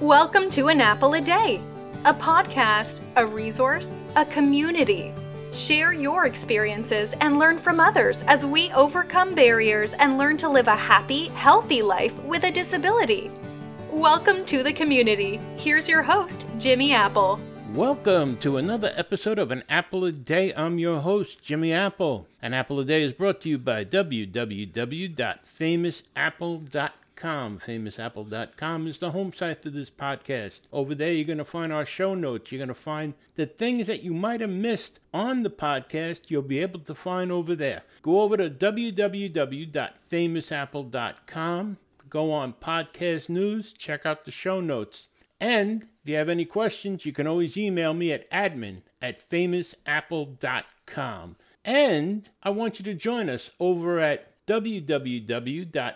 Welcome to An Apple a Day, a podcast, a resource, a community. Share your experiences and learn from others as we overcome barriers and learn to live a happy, healthy life with a disability. Welcome to the community. Here's your host, Jimmy Apple. Welcome to another episode of An Apple a Day. I'm your host, Jimmy Apple. An Apple a Day is brought to you by www.famousapple.com. Famousapple.com is the home site for this podcast. Over there, you're going to find our show notes. You're going to find the things that you might have missed on the podcast, you'll be able to find over there. Go over to www.famousapple.com. Go on podcast news, check out the show notes. And if you have any questions, you can always email me at admin at famousapple.com. And I want you to join us over at www.facebook.com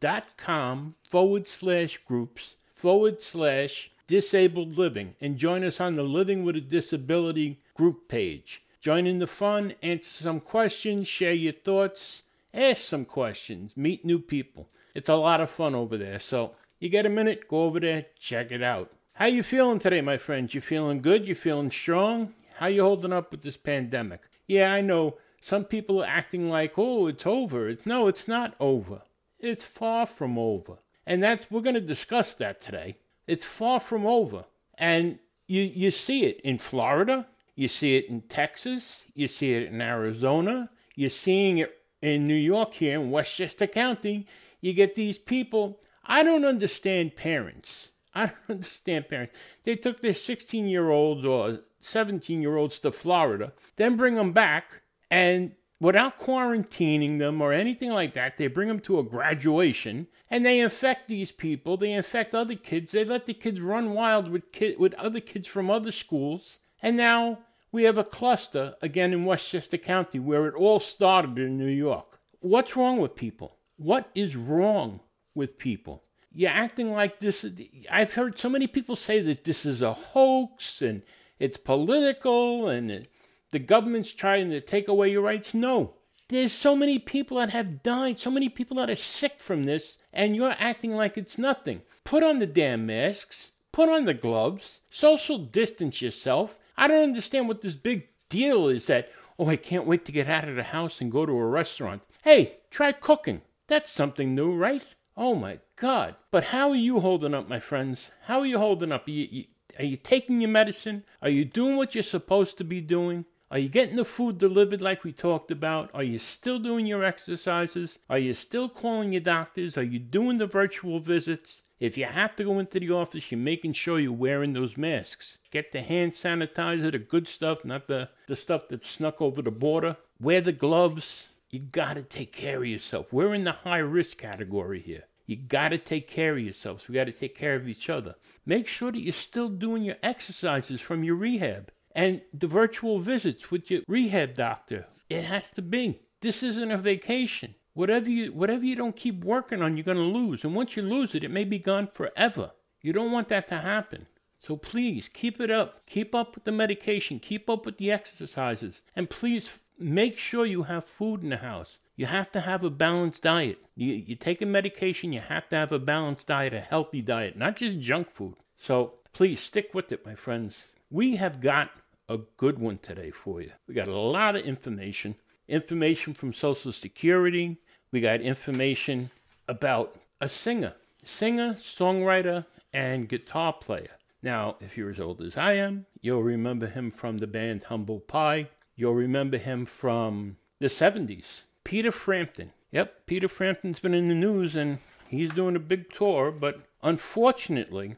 forward slash groups forward slash disabled living and join us on the Living with a Disability group page. Join in the fun, answer some questions, share your thoughts, ask some questions, meet new people. It's a lot of fun over there. So you get a minute, go over there, check it out. How you feeling today, my friends? You feeling good? You feeling strong? How you holding up with this pandemic? Yeah, I know some people are acting like, "Oh, it's over." It's, no, it's not over. It's far from over. And that's we're going to discuss that today. It's far from over. And you you see it in Florida, you see it in Texas, you see it in Arizona, you're seeing it in New York here in Westchester County. You get these people. I don't understand parents. I don't understand parents. They took their 16 year olds or 17 year olds to Florida, then bring them back, and without quarantining them or anything like that, they bring them to a graduation and they infect these people. They infect other kids. They let the kids run wild with, with other kids from other schools. And now we have a cluster again in Westchester County where it all started in New York. What's wrong with people? What is wrong with people? You're acting like this. I've heard so many people say that this is a hoax and it's political and the government's trying to take away your rights. No. There's so many people that have died, so many people that are sick from this, and you're acting like it's nothing. Put on the damn masks, put on the gloves, social distance yourself. I don't understand what this big deal is that, oh, I can't wait to get out of the house and go to a restaurant. Hey, try cooking. That's something new, right? Oh my God. But how are you holding up, my friends? How are you holding up? Are you, are you taking your medicine? Are you doing what you're supposed to be doing? Are you getting the food delivered like we talked about? Are you still doing your exercises? Are you still calling your doctors? Are you doing the virtual visits? If you have to go into the office, you're making sure you're wearing those masks. Get the hand sanitizer, the good stuff, not the, the stuff that's snuck over the border. Wear the gloves. You got to take care of yourself. We're in the high risk category here. You got to take care of yourselves. We got to take care of each other. Make sure that you're still doing your exercises from your rehab and the virtual visits with your rehab doctor. It has to be. This isn't a vacation. Whatever you whatever you don't keep working on, you're going to lose. And once you lose it, it may be gone forever. You don't want that to happen. So please keep it up. Keep up with the medication. Keep up with the exercises. And please make sure you have food in the house. You have to have a balanced diet. You, you take a medication, you have to have a balanced diet, a healthy diet, not just junk food. So please stick with it, my friends. We have got a good one today for you. We got a lot of information. Information from Social Security. We got information about a singer, singer, songwriter, and guitar player. Now, if you're as old as I am, you'll remember him from the band Humble Pie. You'll remember him from the 70s. Peter Frampton. Yep, Peter Frampton's been in the news and he's doing a big tour, but unfortunately,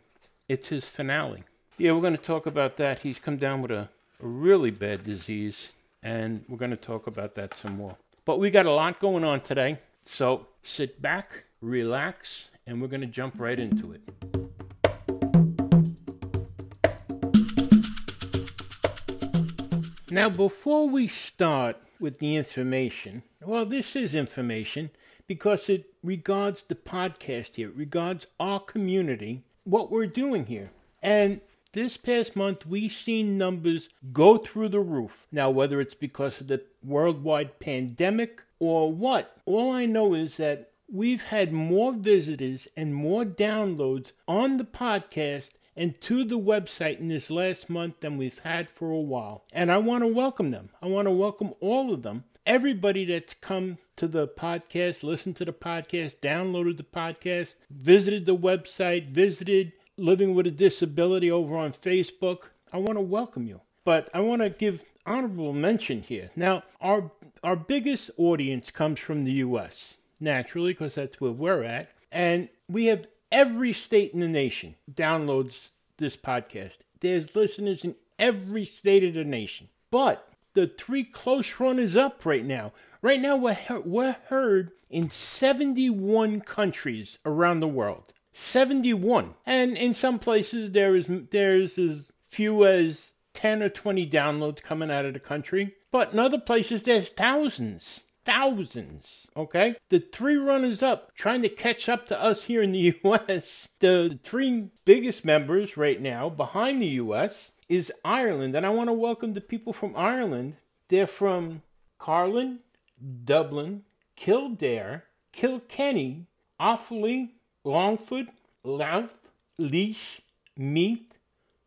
it's his finale. Yeah, we're going to talk about that. He's come down with a, a really bad disease, and we're going to talk about that some more. But we got a lot going on today, so sit back, relax, and we're going to jump right into it. Now, before we start with the information, well, this is information because it regards the podcast here, it regards our community, what we're doing here. And this past month, we've seen numbers go through the roof. Now, whether it's because of the worldwide pandemic or what, all I know is that we've had more visitors and more downloads on the podcast and to the website in this last month than we've had for a while. And I want to welcome them. I want to welcome all of them. Everybody that's come to the podcast, listened to the podcast, downloaded the podcast, visited the website, visited Living with a Disability over on Facebook. I want to welcome you. But I want to give honorable mention here. Now, our our biggest audience comes from the US, naturally, because that's where we're at. And we have every state in the nation downloads this podcast. There's listeners in every state of the nation. But the three close runners up right now, right now we're, we're heard in 71 countries around the world. 71. And in some places there is there's as few as 10 or 20 downloads coming out of the country. But in other places there's thousands thousands. Okay? The three runners up trying to catch up to us here in the US. The three biggest members right now behind the US is Ireland. And I want to welcome the people from Ireland. They're from Carlow, Dublin, Kildare, Kilkenny, Offaly, Longford, Louth, Laois, Meath,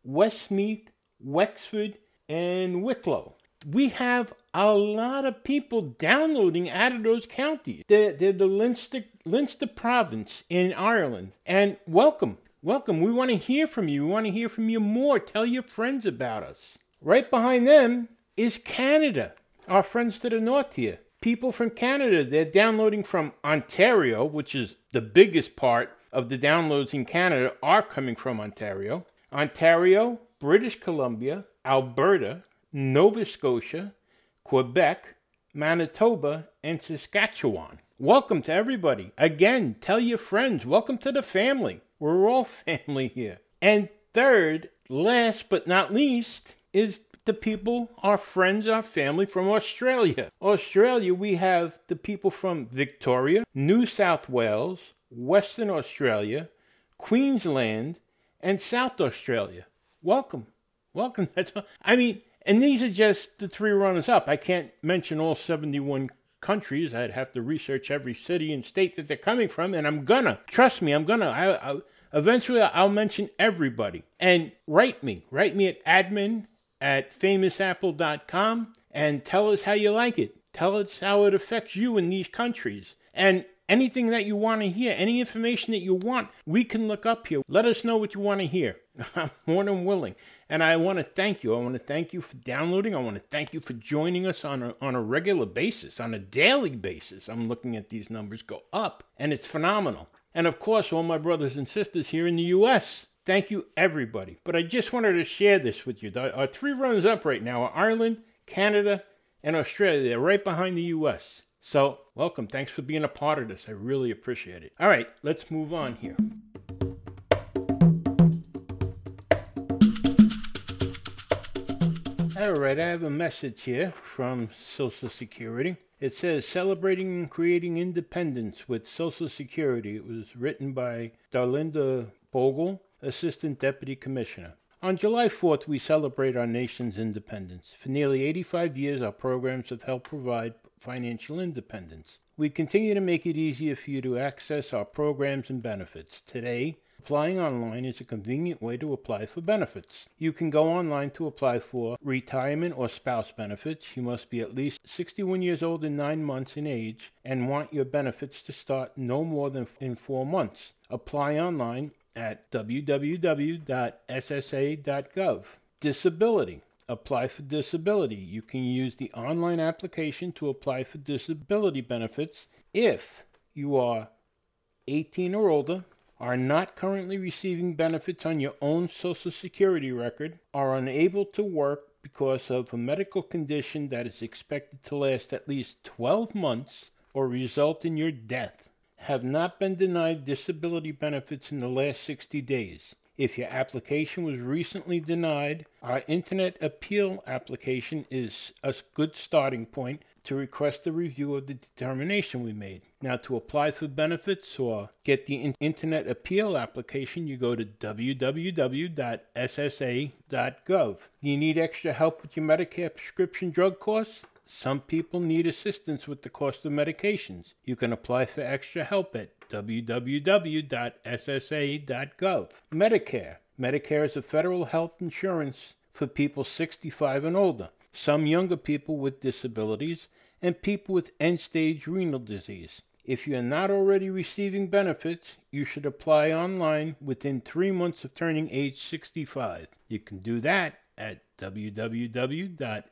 Westmeath, Wexford, and Wicklow we have a lot of people downloading out of those counties. They're, they're the Leinster, Leinster province in Ireland. And welcome, welcome. We want to hear from you. We want to hear from you more. Tell your friends about us. Right behind them is Canada, our friends to the north here. People from Canada, they're downloading from Ontario, which is the biggest part of the downloads in Canada, are coming from Ontario. Ontario, British Columbia, Alberta, Nova Scotia, Quebec, Manitoba, and Saskatchewan. Welcome to everybody. Again, tell your friends. Welcome to the family. We're all family here. And third, last but not least, is the people, our friends, our family from Australia. Australia, we have the people from Victoria, New South Wales, Western Australia, Queensland, and South Australia. Welcome. Welcome. That's I mean, and these are just the three runners up. I can't mention all 71 countries. I'd have to research every city and state that they're coming from, and I'm gonna. Trust me, I'm gonna. I, I, eventually, I'll mention everybody. And write me. Write me at admin at famousapple.com and tell us how you like it. Tell us how it affects you in these countries. And anything that you want to hear, any information that you want, we can look up here. Let us know what you want to hear. I'm more than willing. And I want to thank you. I want to thank you for downloading. I want to thank you for joining us on a, on a regular basis, on a daily basis. I'm looking at these numbers go up, and it's phenomenal. And of course, all my brothers and sisters here in the U.S. Thank you, everybody. But I just wanted to share this with you. Our three runners up right now are Ireland, Canada, and Australia. They're right behind the U.S. So, welcome. Thanks for being a part of this. I really appreciate it. All right, let's move on here. All right, I have a message here from Social Security. It says celebrating and creating independence with Social Security. It was written by Darlynda Bogle, Assistant Deputy Commissioner. On July 4th, we celebrate our nation's independence. For nearly 85 years, our programs have helped provide financial independence. We continue to make it easier for you to access our programs and benefits. Today, Applying online is a convenient way to apply for benefits. You can go online to apply for retirement or spouse benefits. You must be at least 61 years old and 9 months in age and want your benefits to start no more than in 4 months. Apply online at www.ssa.gov. Disability. Apply for disability. You can use the online application to apply for disability benefits if you are 18 or older are not currently receiving benefits on your own Social Security record, are unable to work because of a medical condition that is expected to last at least 12 months or result in your death, have not been denied disability benefits in the last 60 days. If your application was recently denied, our Internet Appeal application is a good starting point to request a review of the determination we made. Now, to apply for benefits or get the Internet Appeal application, you go to www.ssa.gov. Do you need extra help with your Medicare prescription drug costs? Some people need assistance with the cost of medications. You can apply for extra help at www.ssa.gov. Medicare. Medicare is a federal health insurance for people 65 and older, some younger people with disabilities, and people with end stage renal disease. If you are not already receiving benefits, you should apply online within three months of turning age 65. You can do that at www.ssa.gov.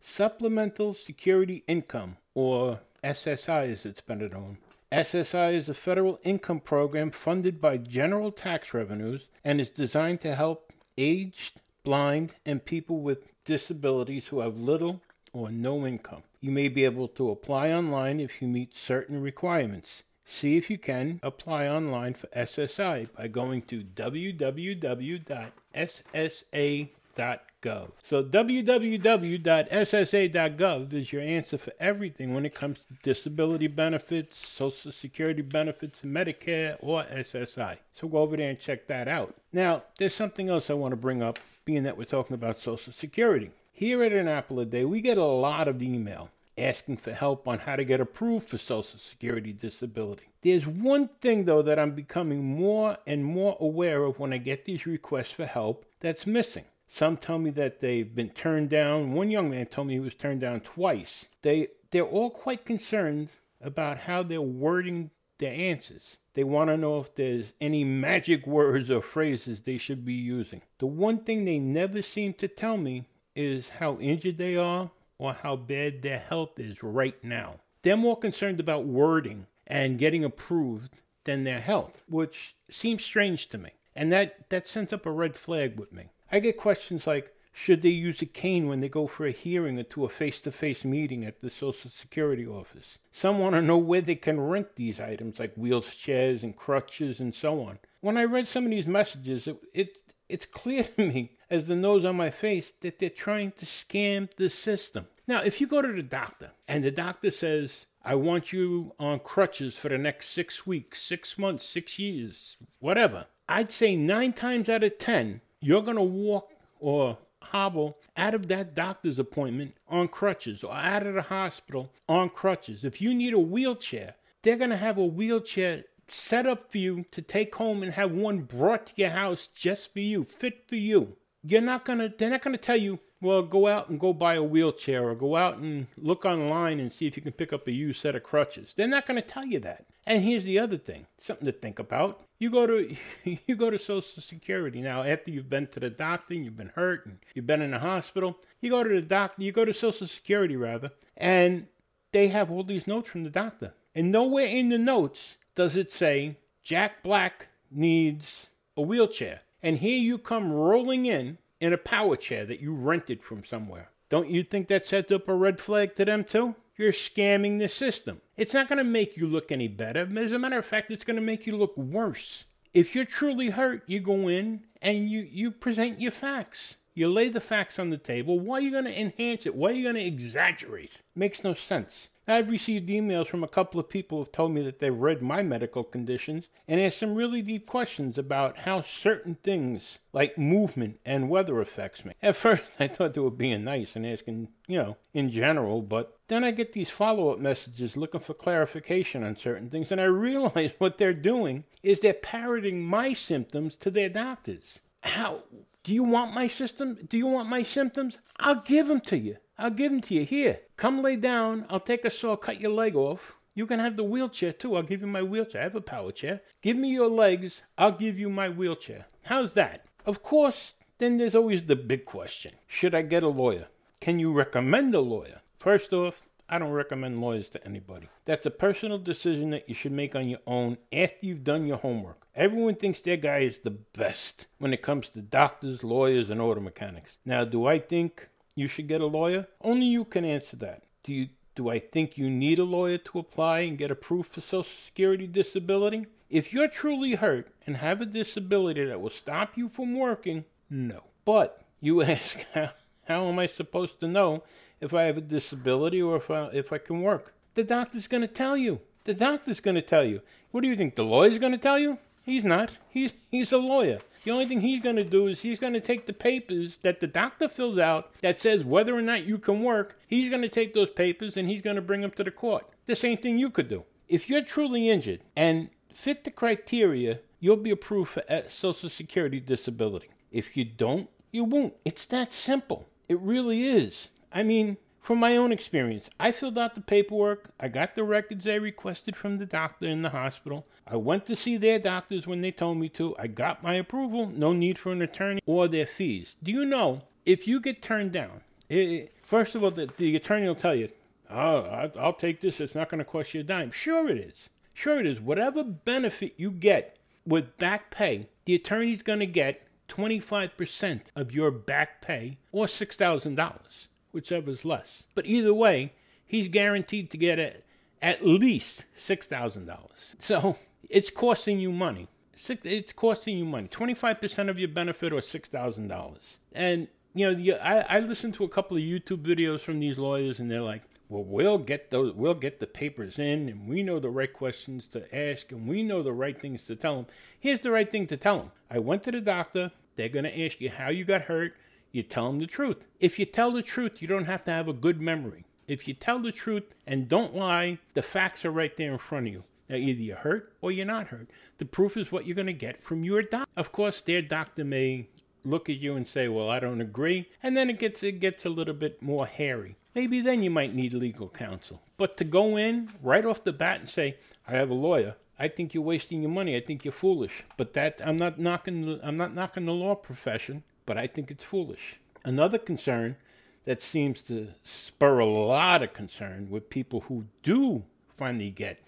Supplemental Security Income, or SSI as it's better known. SSI is a federal income program funded by general tax revenues and is designed to help aged, blind, and people with disabilities who have little or no income. You may be able to apply online if you meet certain requirements. See if you can apply online for SSI by going to www.ssa.gov. So, www.ssa.gov is your answer for everything when it comes to disability benefits, Social Security benefits, Medicare, or SSI. So, go over there and check that out. Now, there's something else I want to bring up, being that we're talking about Social Security. Here at An Apple a Day, we get a lot of email asking for help on how to get approved for Social Security disability. There's one thing, though, that I'm becoming more and more aware of when I get these requests for help that's missing. Some tell me that they've been turned down. One young man told me he was turned down twice. They, they're all quite concerned about how they're wording their answers. They want to know if there's any magic words or phrases they should be using. The one thing they never seem to tell me is how injured they are or how bad their health is right now. They're more concerned about wording and getting approved than their health, which seems strange to me. And that, that sends up a red flag with me. I get questions like, should they use a cane when they go for a hearing or to a face to face meeting at the Social Security office? Some want to know where they can rent these items like wheelchairs and crutches and so on. When I read some of these messages, it, it, it's clear to me as the nose on my face that they're trying to scam the system. Now, if you go to the doctor and the doctor says, I want you on crutches for the next six weeks, six months, six years, whatever, I'd say nine times out of ten, you're going to walk or hobble out of that doctor's appointment on crutches or out of the hospital on crutches. If you need a wheelchair, they're going to have a wheelchair set up for you to take home and have one brought to your house just for you, fit for you. You're not gonna they're not gonna tell you, well, go out and go buy a wheelchair or go out and look online and see if you can pick up a used set of crutches. They're not gonna tell you that. And here's the other thing, something to think about. You go to you go to Social Security now after you've been to the doctor and you've been hurt and you've been in the hospital. You go to the doctor, you go to Social Security rather, and they have all these notes from the doctor. And nowhere in the notes does it say Jack Black needs a wheelchair. And here you come rolling in in a power chair that you rented from somewhere. Don't you think that sets up a red flag to them too? You're scamming the system. It's not going to make you look any better. As a matter of fact, it's going to make you look worse. If you're truly hurt, you go in and you, you present your facts. You lay the facts on the table. Why are you going to enhance it? Why are you going to exaggerate? Makes no sense. I've received emails from a couple of people who have told me that they've read my medical conditions and asked some really deep questions about how certain things like movement and weather affects me. At first, I thought they were being nice and asking, you know, in general, but then I get these follow up messages looking for clarification on certain things, and I realize what they're doing is they're parroting my symptoms to their doctors. How? Do you want my system? Do you want my symptoms? I'll give them to you. I'll give them to you. Here, come lay down. I'll take a saw, cut your leg off. You can have the wheelchair too. I'll give you my wheelchair. I have a power chair. Give me your legs. I'll give you my wheelchair. How's that? Of course, then there's always the big question Should I get a lawyer? Can you recommend a lawyer? First off, I don't recommend lawyers to anybody. That's a personal decision that you should make on your own after you've done your homework. Everyone thinks their guy is the best when it comes to doctors, lawyers, and auto mechanics. Now, do I think you should get a lawyer? Only you can answer that. Do you do I think you need a lawyer to apply and get approved for Social Security disability? If you're truly hurt and have a disability that will stop you from working, no. But you ask, how, how am I supposed to know if I have a disability or if I, if I can work? The doctor's going to tell you. The doctor's going to tell you. What do you think? The lawyer's going to tell you? He's not. He's he's a lawyer. The only thing he's going to do is he's going to take the papers that the doctor fills out that says whether or not you can work. He's going to take those papers and he's going to bring them to the court. The same thing you could do. If you're truly injured and fit the criteria, you'll be approved for uh, Social Security disability. If you don't, you won't. It's that simple. It really is. I mean, from my own experience, I filled out the paperwork. I got the records I requested from the doctor in the hospital. I went to see their doctors when they told me to. I got my approval. No need for an attorney or their fees. Do you know if you get turned down? It, first of all, the, the attorney will tell you, "Oh, I'll take this. It's not going to cost you a dime." Sure, it is. Sure, it is. Whatever benefit you get with back pay, the attorney's going to get 25% of your back pay or $6,000, whichever's less. But either way, he's guaranteed to get a, at least $6,000. So it's costing you money. It's costing you money. 25% of your benefit or $6,000. And, you know, I, I listened to a couple of YouTube videos from these lawyers, and they're like, well, we'll get those, we'll get the papers in, and we know the right questions to ask, and we know the right things to tell them. Here's the right thing to tell them. I went to the doctor. They're going to ask you how you got hurt. You tell them the truth. If you tell the truth, you don't have to have a good memory. If you tell the truth and don't lie, the facts are right there in front of you. Now, either you're hurt or you're not hurt. The proof is what you're going to get from your doctor. Of course, their doctor may look at you and say, "Well, I don't agree," and then it gets it gets a little bit more hairy. Maybe then you might need legal counsel. But to go in right off the bat and say, "I have a lawyer," I think you're wasting your money. I think you're foolish. But that I'm not knocking the, I'm not knocking the law profession, but I think it's foolish. Another concern that seems to spur a lot of concern with people who do finally get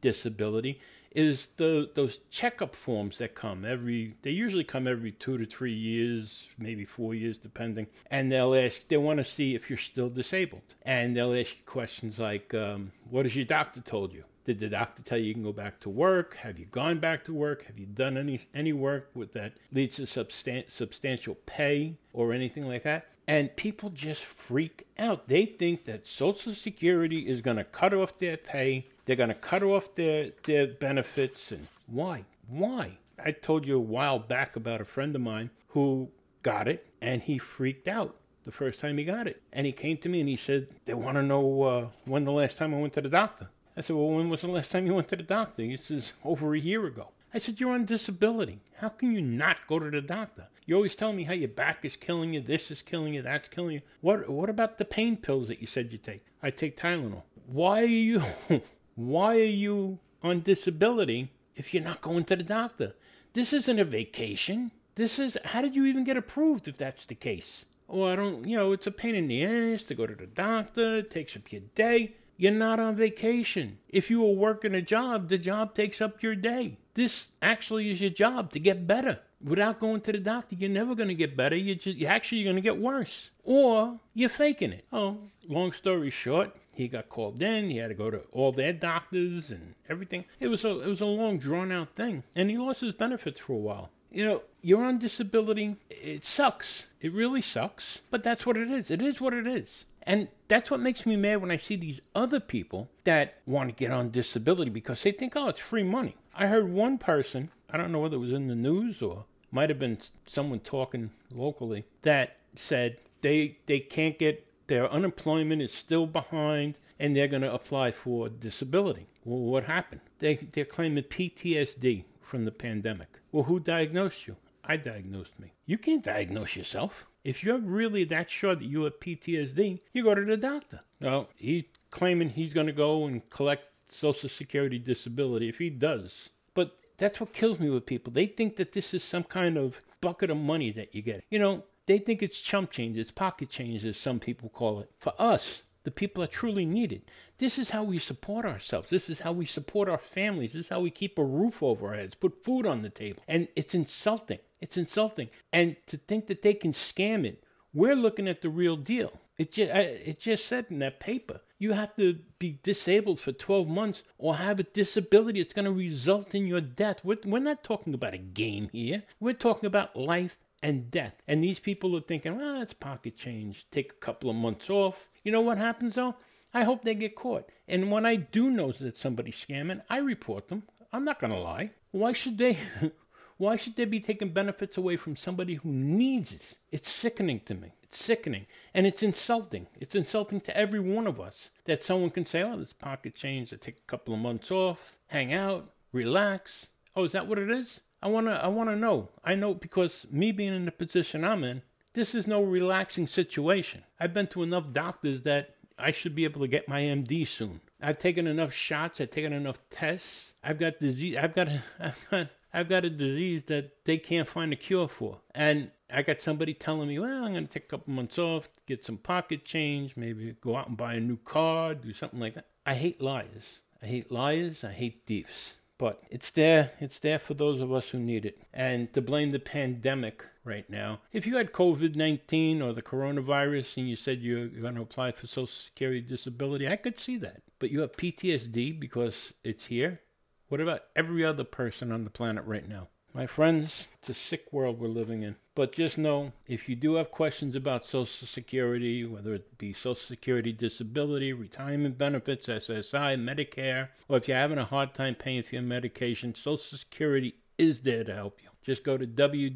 disability is the those checkup forms that come every they usually come every two to three years maybe four years depending. And they'll ask they want to see if you're still disabled. And they'll ask questions like um, what has your doctor told you did the doctor tell you you can go back to work? Have you gone back to work? Have you done any any work with that leads to substan- substantial pay or anything like that? And people just freak out. They think that Social Security is going to cut off their pay. They're going to cut off their their benefits. And why? Why? I told you a while back about a friend of mine who got it and he freaked out the first time he got it. And he came to me and he said, They want to know uh, when the last time I went to the doctor. I said, Well, when was the last time you went to the doctor? He says, Over a year ago. I said, You're on disability. How can you not go to the doctor? You always tell me how your back is killing you, this is killing you, that's killing you. What what about the pain pills that you said you take? I take Tylenol. Why are you why are you on disability if you're not going to the doctor? This isn't a vacation. This is how did you even get approved if that's the case? Oh, I don't you know, it's a pain in the ass to go to the doctor, it takes up your day. You're not on vacation. If you were working a job, the job takes up your day. This actually is your job to get better. Without going to the doctor, you're never going to get better. You're, just, you're actually going to get worse. Or you're faking it. Oh, long story short, he got called in. He had to go to all their doctors and everything. It was a, it was a long, drawn out thing. And he lost his benefits for a while. You know, you're on disability. It sucks. It really sucks. But that's what it is. It is what it is. And that's what makes me mad when I see these other people that want to get on disability because they think, oh, it's free money. I heard one person, I don't know whether it was in the news or might have been someone talking locally, that said they they can't get their unemployment is still behind and they're going to apply for disability. Well, what happened? They they're claiming PTSD from the pandemic. Well, who diagnosed you? I diagnosed me. You can't diagnose yourself. If you're really that sure that you have PTSD, you go to the doctor. Now, he's claiming he's going to go and collect Social Security disability if he does. But that's what kills me with people. They think that this is some kind of bucket of money that you get. You know, they think it's chump change, it's pocket change, as some people call it. For us, the people that truly need it, this is how we support ourselves. This is how we support our families. This is how we keep a roof over our heads, put food on the table. And it's insulting it's insulting. And to think that they can scam it, we're looking at the real deal. It just, it just said in that paper, you have to be disabled for 12 months or have a disability It's going to result in your death. We're, we're not talking about a game here. We're talking about life and death. And these people are thinking, well, it's pocket change. Take a couple of months off. You know what happens though? I hope they get caught. And when I do know that somebody's scamming, I report them. I'm not going to lie. Why should they? Why should they be taking benefits away from somebody who needs it? It's sickening to me. It's sickening. And it's insulting. It's insulting to every one of us that someone can say, oh, this pocket change, I take a couple of months off, hang out, relax. Oh, is that what it is? I wanna I wanna know. I know because me being in the position I'm in, this is no relaxing situation. I've been to enough doctors that I should be able to get my MD soon. I've taken enough shots, I've taken enough tests. I've got disease I've got I've got I've got a disease that they can't find a cure for. And I got somebody telling me, well, I'm going to take a couple months off, get some pocket change, maybe go out and buy a new car, do something like that. I hate liars. I hate liars. I hate thieves. But it's there. It's there for those of us who need it. And to blame the pandemic right now. If you had COVID 19 or the coronavirus and you said you're going to apply for Social Security disability, I could see that. But you have PTSD because it's here. What about every other person on the planet right now? My friends, it's a sick world we're living in. But just know if you do have questions about Social Security, whether it be Social Security disability, retirement benefits, SSI, Medicare, or if you're having a hard time paying for your medication, Social Security is there to help you. Just go to www.ssa.gov.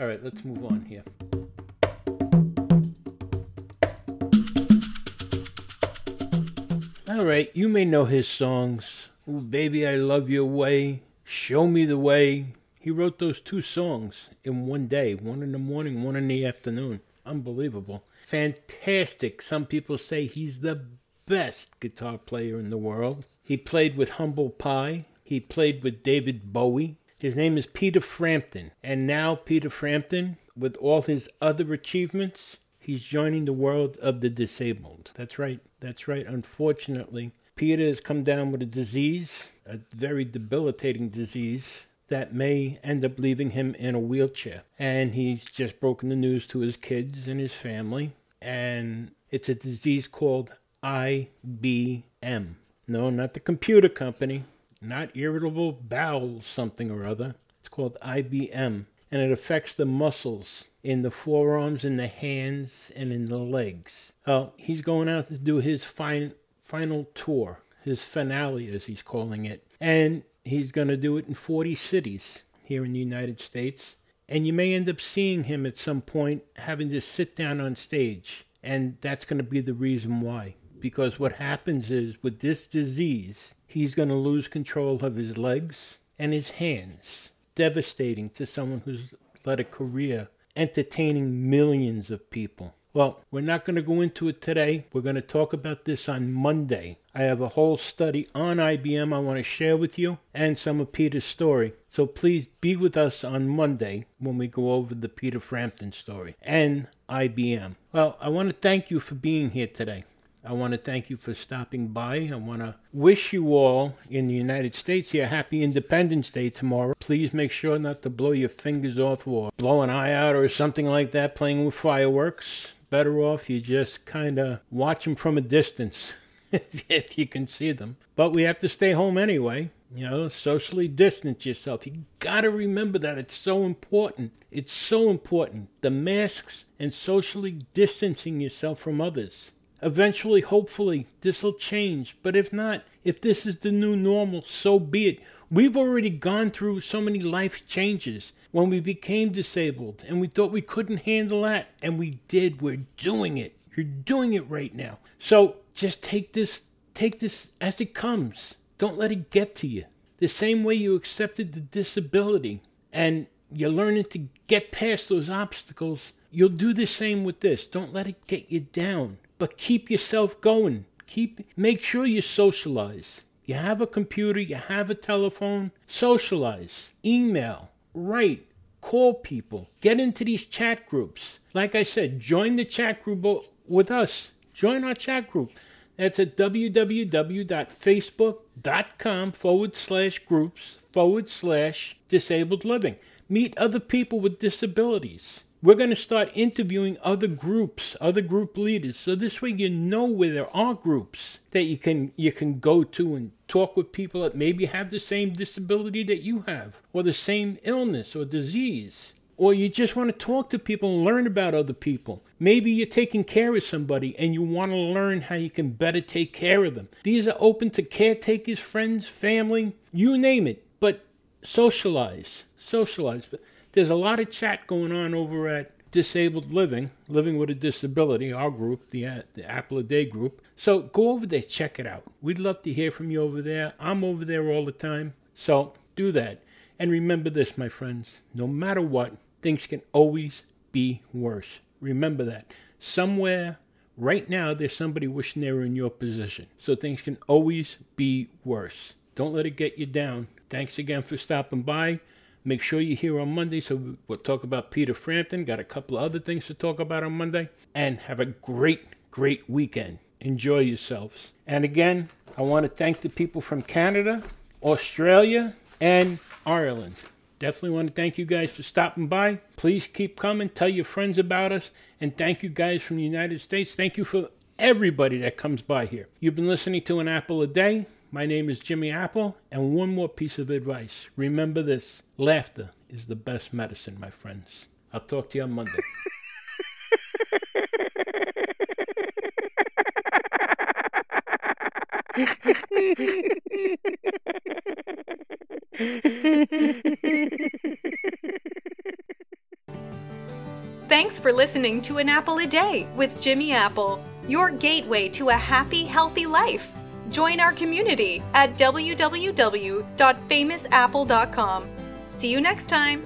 All right, let's move on here. All right, you may know his songs. Ooh, baby, I love your way. Show me the way. He wrote those two songs in one day, one in the morning, one in the afternoon. Unbelievable. Fantastic. Some people say he's the best guitar player in the world. He played with Humble Pie. He played with David Bowie. His name is Peter Frampton. And now, Peter Frampton, with all his other achievements, he's joining the world of the disabled. That's right. That's right. Unfortunately, Peter has come down with a disease, a very debilitating disease that may end up leaving him in a wheelchair. And he's just broken the news to his kids and his family. And it's a disease called IBM. No, not the computer company, not irritable bowel something or other. It's called IBM. And it affects the muscles in the forearms, in the hands, and in the legs. Well, he's going out to do his final tour, his finale, as he's calling it. And he's going to do it in 40 cities here in the United States. And you may end up seeing him at some point having to sit down on stage. And that's going to be the reason why. Because what happens is with this disease, he's going to lose control of his legs and his hands. Devastating to someone who's led a career entertaining millions of people. Well, we're not going to go into it today. We're going to talk about this on Monday. I have a whole study on IBM I want to share with you and some of Peter's story. So please be with us on Monday when we go over the Peter Frampton story and IBM. Well, I want to thank you for being here today. I want to thank you for stopping by. I want to wish you all in the United States here happy Independence Day tomorrow. Please make sure not to blow your fingers off or blow an eye out or something like that playing with fireworks. Better off you just kind of watch them from a distance if you can see them. But we have to stay home anyway. You know, socially distance yourself. You got to remember that. It's so important. It's so important. The masks and socially distancing yourself from others. Eventually, hopefully, this will change. But if not, if this is the new normal, so be it. We've already gone through so many life changes when we became disabled and we thought we couldn't handle that. And we did. We're doing it. You're doing it right now. So just take this, take this as it comes. Don't let it get to you. The same way you accepted the disability and you're learning to get past those obstacles, you'll do the same with this. Don't let it get you down but keep yourself going. Keep make sure you socialize. You have a computer, you have a telephone, socialize, email, write, call people, get into these chat groups. Like I said, join the chat group with us. Join our chat group. That's at www.facebook.com forward slash groups forward slash disabled living. Meet other people with disabilities. We're going to start interviewing other groups, other group leaders, so this way you know where there are groups that you can you can go to and talk with people that maybe have the same disability that you have, or the same illness or disease, or you just want to talk to people and learn about other people. Maybe you're taking care of somebody and you want to learn how you can better take care of them. These are open to caretakers, friends, family, you name it. But socialize, socialize. But there's a lot of chat going on over at Disabled Living, Living with a Disability, our group, the, uh, the Apple a Day group. So go over there, check it out. We'd love to hear from you over there. I'm over there all the time. So do that. And remember this, my friends no matter what, things can always be worse. Remember that. Somewhere, right now, there's somebody wishing they were in your position. So things can always be worse. Don't let it get you down. Thanks again for stopping by. Make sure you're here on Monday so we'll talk about Peter Frampton. Got a couple of other things to talk about on Monday. And have a great, great weekend. Enjoy yourselves. And again, I want to thank the people from Canada, Australia, and Ireland. Definitely want to thank you guys for stopping by. Please keep coming. Tell your friends about us. And thank you guys from the United States. Thank you for everybody that comes by here. You've been listening to An Apple a Day. My name is Jimmy Apple. And one more piece of advice remember this laughter is the best medicine, my friends. I'll talk to you on Monday. Thanks for listening to An Apple a Day with Jimmy Apple, your gateway to a happy, healthy life. Join our community at www.famousapple.com. See you next time.